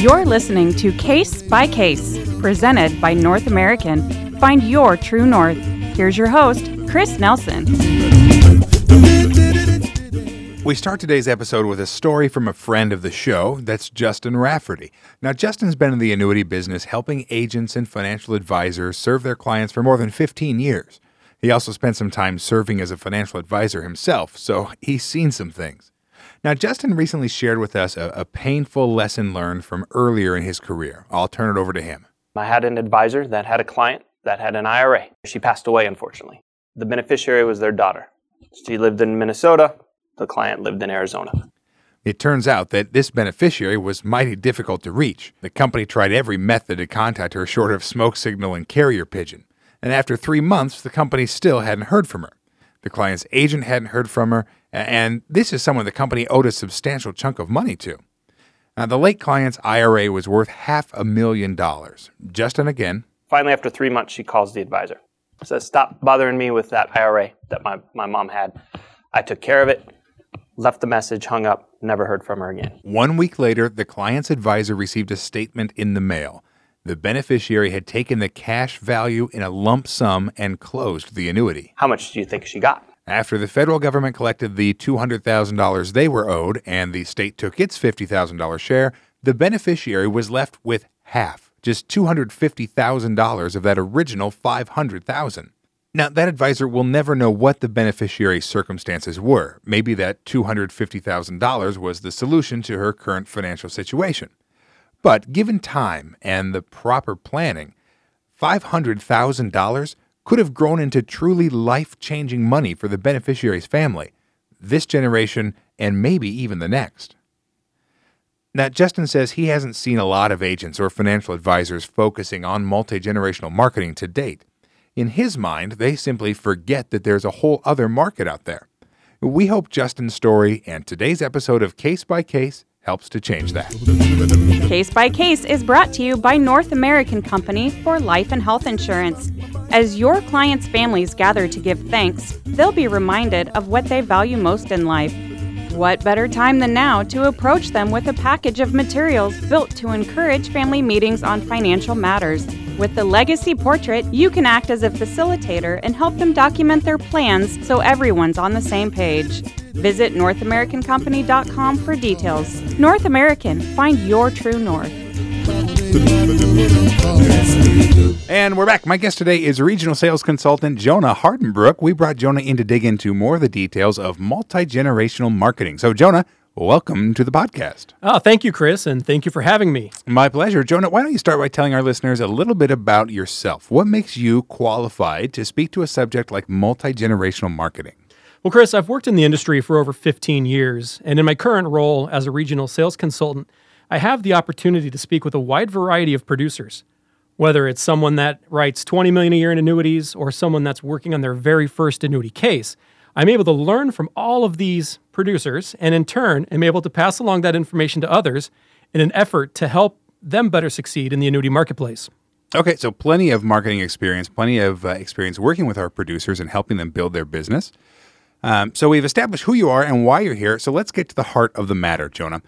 You're listening to Case by Case, presented by North American. Find your true north. Here's your host, Chris Nelson. We start today's episode with a story from a friend of the show. That's Justin Rafferty. Now, Justin's been in the annuity business helping agents and financial advisors serve their clients for more than 15 years. He also spent some time serving as a financial advisor himself, so he's seen some things. Now, Justin recently shared with us a, a painful lesson learned from earlier in his career. I'll turn it over to him. I had an advisor that had a client that had an IRA. She passed away, unfortunately. The beneficiary was their daughter. She lived in Minnesota. The client lived in Arizona. It turns out that this beneficiary was mighty difficult to reach. The company tried every method to contact her short of smoke signal and carrier pigeon. And after three months, the company still hadn't heard from her. The client's agent hadn't heard from her, and this is someone the company owed a substantial chunk of money to. Now, the late client's IRA was worth half a million dollars. Justin again. Finally, after three months, she calls the advisor. Says, Stop bothering me with that IRA that my, my mom had. I took care of it, left the message, hung up, never heard from her again. One week later, the client's advisor received a statement in the mail. The beneficiary had taken the cash value in a lump sum and closed the annuity. How much do you think she got? After the federal government collected the $200,000 they were owed and the state took its $50,000 share, the beneficiary was left with half, just $250,000 of that original 500,000. Now, that advisor will never know what the beneficiary's circumstances were. Maybe that $250,000 was the solution to her current financial situation. But given time and the proper planning, $500,000 could have grown into truly life changing money for the beneficiary's family, this generation, and maybe even the next. Now, Justin says he hasn't seen a lot of agents or financial advisors focusing on multi generational marketing to date. In his mind, they simply forget that there's a whole other market out there. We hope Justin's story and today's episode of Case by Case helps to change that. Case by Case is brought to you by North American Company for Life and Health Insurance. As your clients' families gather to give thanks, they'll be reminded of what they value most in life. What better time than now to approach them with a package of materials built to encourage family meetings on financial matters? With the Legacy Portrait, you can act as a facilitator and help them document their plans so everyone's on the same page. Visit NorthAmericanCompany.com for details. North American, find your true north. And we're back. My guest today is regional sales consultant Jonah Hardenbrook. We brought Jonah in to dig into more of the details of multi generational marketing. So, Jonah, welcome to the podcast. Oh, thank you, Chris, and thank you for having me. My pleasure. Jonah, why don't you start by telling our listeners a little bit about yourself? What makes you qualified to speak to a subject like multi generational marketing? Well, Chris, I've worked in the industry for over 15 years, and in my current role as a regional sales consultant, I have the opportunity to speak with a wide variety of producers. Whether it's someone that writes 20 million a year in annuities or someone that's working on their very first annuity case, I'm able to learn from all of these producers and in turn am able to pass along that information to others in an effort to help them better succeed in the annuity marketplace. Okay, so plenty of marketing experience, plenty of uh, experience working with our producers and helping them build their business. Um, so we've established who you are and why you're here. So let's get to the heart of the matter, Jonah.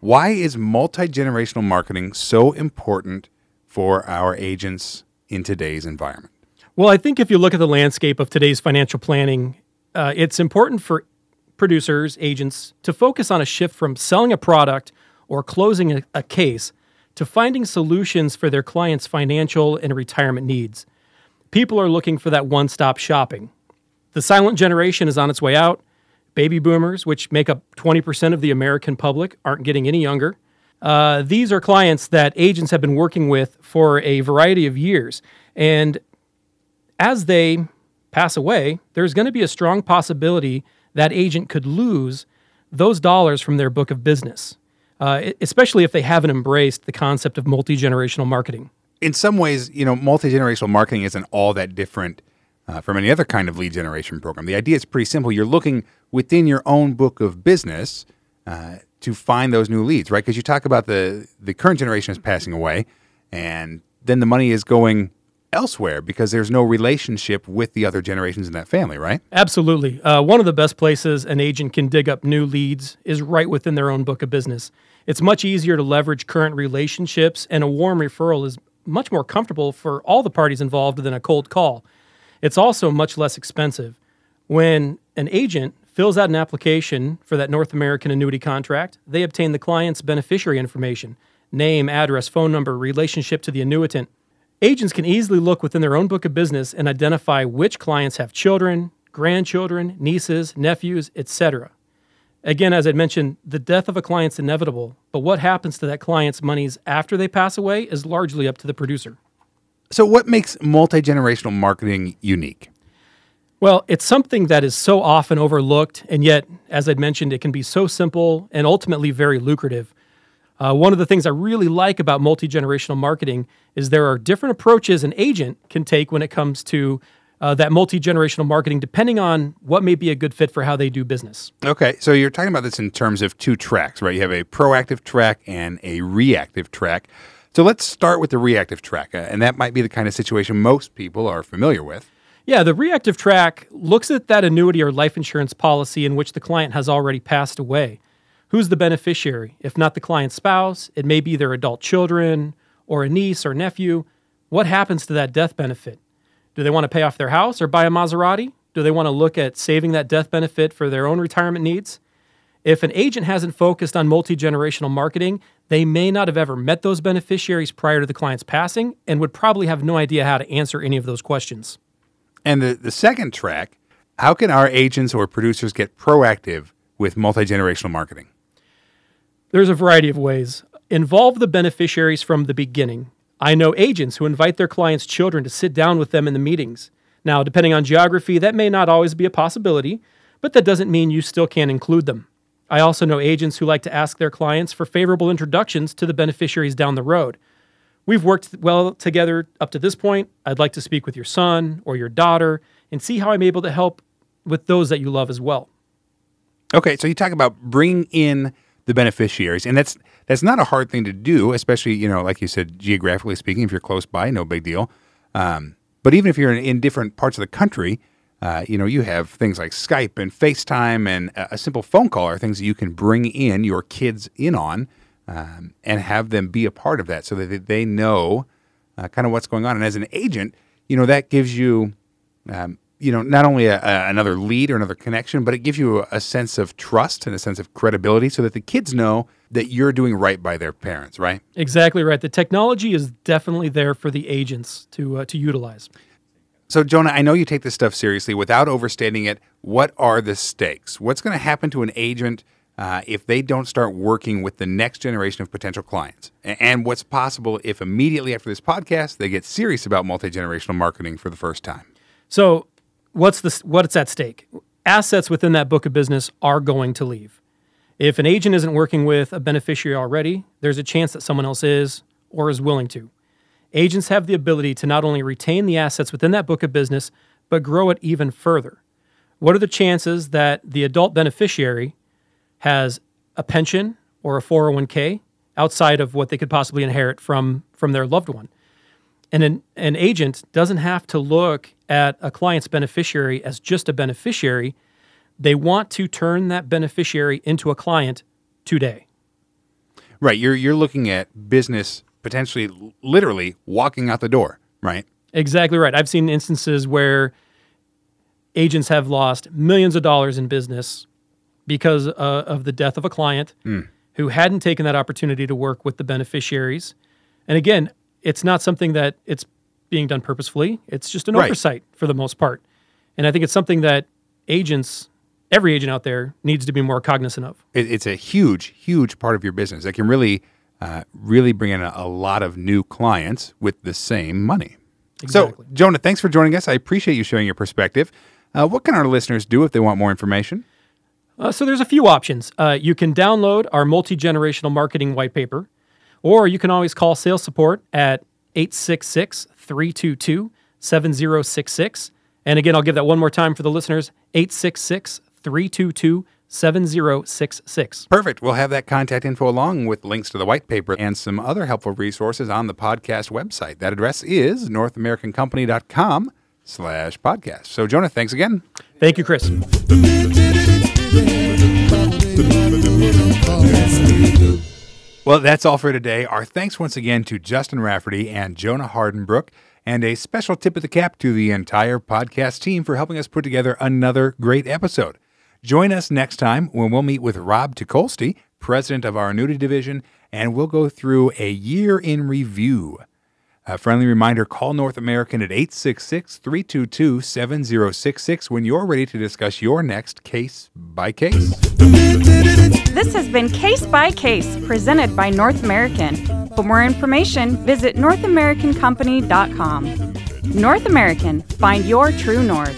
Why is multi generational marketing so important for our agents in today's environment? Well, I think if you look at the landscape of today's financial planning, uh, it's important for producers, agents to focus on a shift from selling a product or closing a, a case to finding solutions for their clients' financial and retirement needs. People are looking for that one stop shopping the silent generation is on its way out. Baby boomers, which make up 20% of the American public, aren't getting any younger. Uh, these are clients that agents have been working with for a variety of years. And as they pass away, there's going to be a strong possibility that agent could lose those dollars from their book of business, uh, especially if they haven't embraced the concept of multi generational marketing. In some ways, you know, multi generational marketing isn't all that different uh, from any other kind of lead generation program. The idea is pretty simple. You're looking within your own book of business uh, to find those new leads, right? Because you talk about the the current generation is passing away, and then the money is going elsewhere because there's no relationship with the other generations in that family, right? Absolutely. Uh, one of the best places an agent can dig up new leads is right within their own book of business. It's much easier to leverage current relationships, and a warm referral is much more comfortable for all the parties involved than a cold call. It's also much less expensive. When an agent fills out an application for that North American annuity contract, they obtain the client's beneficiary information name, address, phone number, relationship to the annuitant. Agents can easily look within their own book of business and identify which clients have children, grandchildren, nieces, nephews, etc. Again, as I mentioned, the death of a client's inevitable, but what happens to that client's monies after they pass away is largely up to the producer. So, what makes multi generational marketing unique? Well, it's something that is so often overlooked, and yet, as I'd mentioned, it can be so simple and ultimately very lucrative. Uh, one of the things I really like about multi generational marketing is there are different approaches an agent can take when it comes to uh, that multi generational marketing, depending on what may be a good fit for how they do business. Okay, so you're talking about this in terms of two tracks, right? You have a proactive track and a reactive track. So let's start with the reactive track, uh, and that might be the kind of situation most people are familiar with. Yeah, the reactive track looks at that annuity or life insurance policy in which the client has already passed away. Who's the beneficiary? If not the client's spouse, it may be their adult children or a niece or nephew. What happens to that death benefit? Do they want to pay off their house or buy a Maserati? Do they want to look at saving that death benefit for their own retirement needs? If an agent hasn't focused on multi generational marketing, they may not have ever met those beneficiaries prior to the client's passing and would probably have no idea how to answer any of those questions. And the, the second track, how can our agents or producers get proactive with multi generational marketing? There's a variety of ways. Involve the beneficiaries from the beginning. I know agents who invite their clients' children to sit down with them in the meetings. Now, depending on geography, that may not always be a possibility, but that doesn't mean you still can't include them. I also know agents who like to ask their clients for favorable introductions to the beneficiaries down the road. We've worked well together up to this point. I'd like to speak with your son or your daughter and see how I'm able to help with those that you love as well. Okay, so you talk about bringing in the beneficiaries, and that's that's not a hard thing to do, especially you know, like you said, geographically speaking, if you're close by, no big deal. Um, but even if you're in, in different parts of the country, uh, you know, you have things like Skype and FaceTime, and a, a simple phone call are things that you can bring in your kids in on um, and have them be a part of that so that they know uh, kind of what's going on. And as an agent, you know, that gives you, um, you know, not only a, a, another lead or another connection, but it gives you a, a, sense of trust and a sense of credibility so that the kids know that you're doing right by their parents, right? Exactly right. The technology is definitely there for the agents to, uh, to utilize. So, Jonah, I know you take this stuff seriously without overstating it. What are the stakes? What's going to happen to an agent? Uh, if they don't start working with the next generation of potential clients. And what's possible if immediately after this podcast they get serious about multi generational marketing for the first time. So, what's the what's at stake? Assets within that book of business are going to leave. If an agent isn't working with a beneficiary already, there's a chance that someone else is or is willing to. Agents have the ability to not only retain the assets within that book of business, but grow it even further. What are the chances that the adult beneficiary has a pension or a 401k outside of what they could possibly inherit from from their loved one. And an, an agent doesn't have to look at a client's beneficiary as just a beneficiary. They want to turn that beneficiary into a client today. Right. You're you're looking at business potentially literally walking out the door, right? Exactly right. I've seen instances where agents have lost millions of dollars in business because uh, of the death of a client mm. who hadn't taken that opportunity to work with the beneficiaries. And again, it's not something that it's being done purposefully. It's just an right. oversight for the most part. And I think it's something that agents, every agent out there, needs to be more cognizant of. It, it's a huge, huge part of your business that can really, uh, really bring in a, a, lot of new clients with the same money. Exactly. So, Jonah, thanks for joining us. I appreciate you sharing your perspective. Uh, what can our listeners do if they want more information? Uh, so there's a few options. Uh, you can download our multi-generational marketing white paper, or you can always call sales support at 866-322-7066. And again, I'll give that one more time for the listeners, 866-322-7066. Perfect. We'll have that contact info along with links to the white paper and some other helpful resources on the podcast website. That address is northamericancompany.com slash podcast. So, Jonah, thanks again. Thank you, Chris. Well, that's all for today. Our thanks once again to Justin Rafferty and Jonah Hardenbrook, and a special tip of the cap to the entire podcast team for helping us put together another great episode. Join us next time when we'll meet with Rob Tukolsky, president of our annuity division, and we'll go through a year in review. A friendly reminder call North American at 866 322 7066 when you're ready to discuss your next case by case. This has been Case by Case, presented by North American. For more information, visit NorthAmericanCompany.com. North American, find your true north.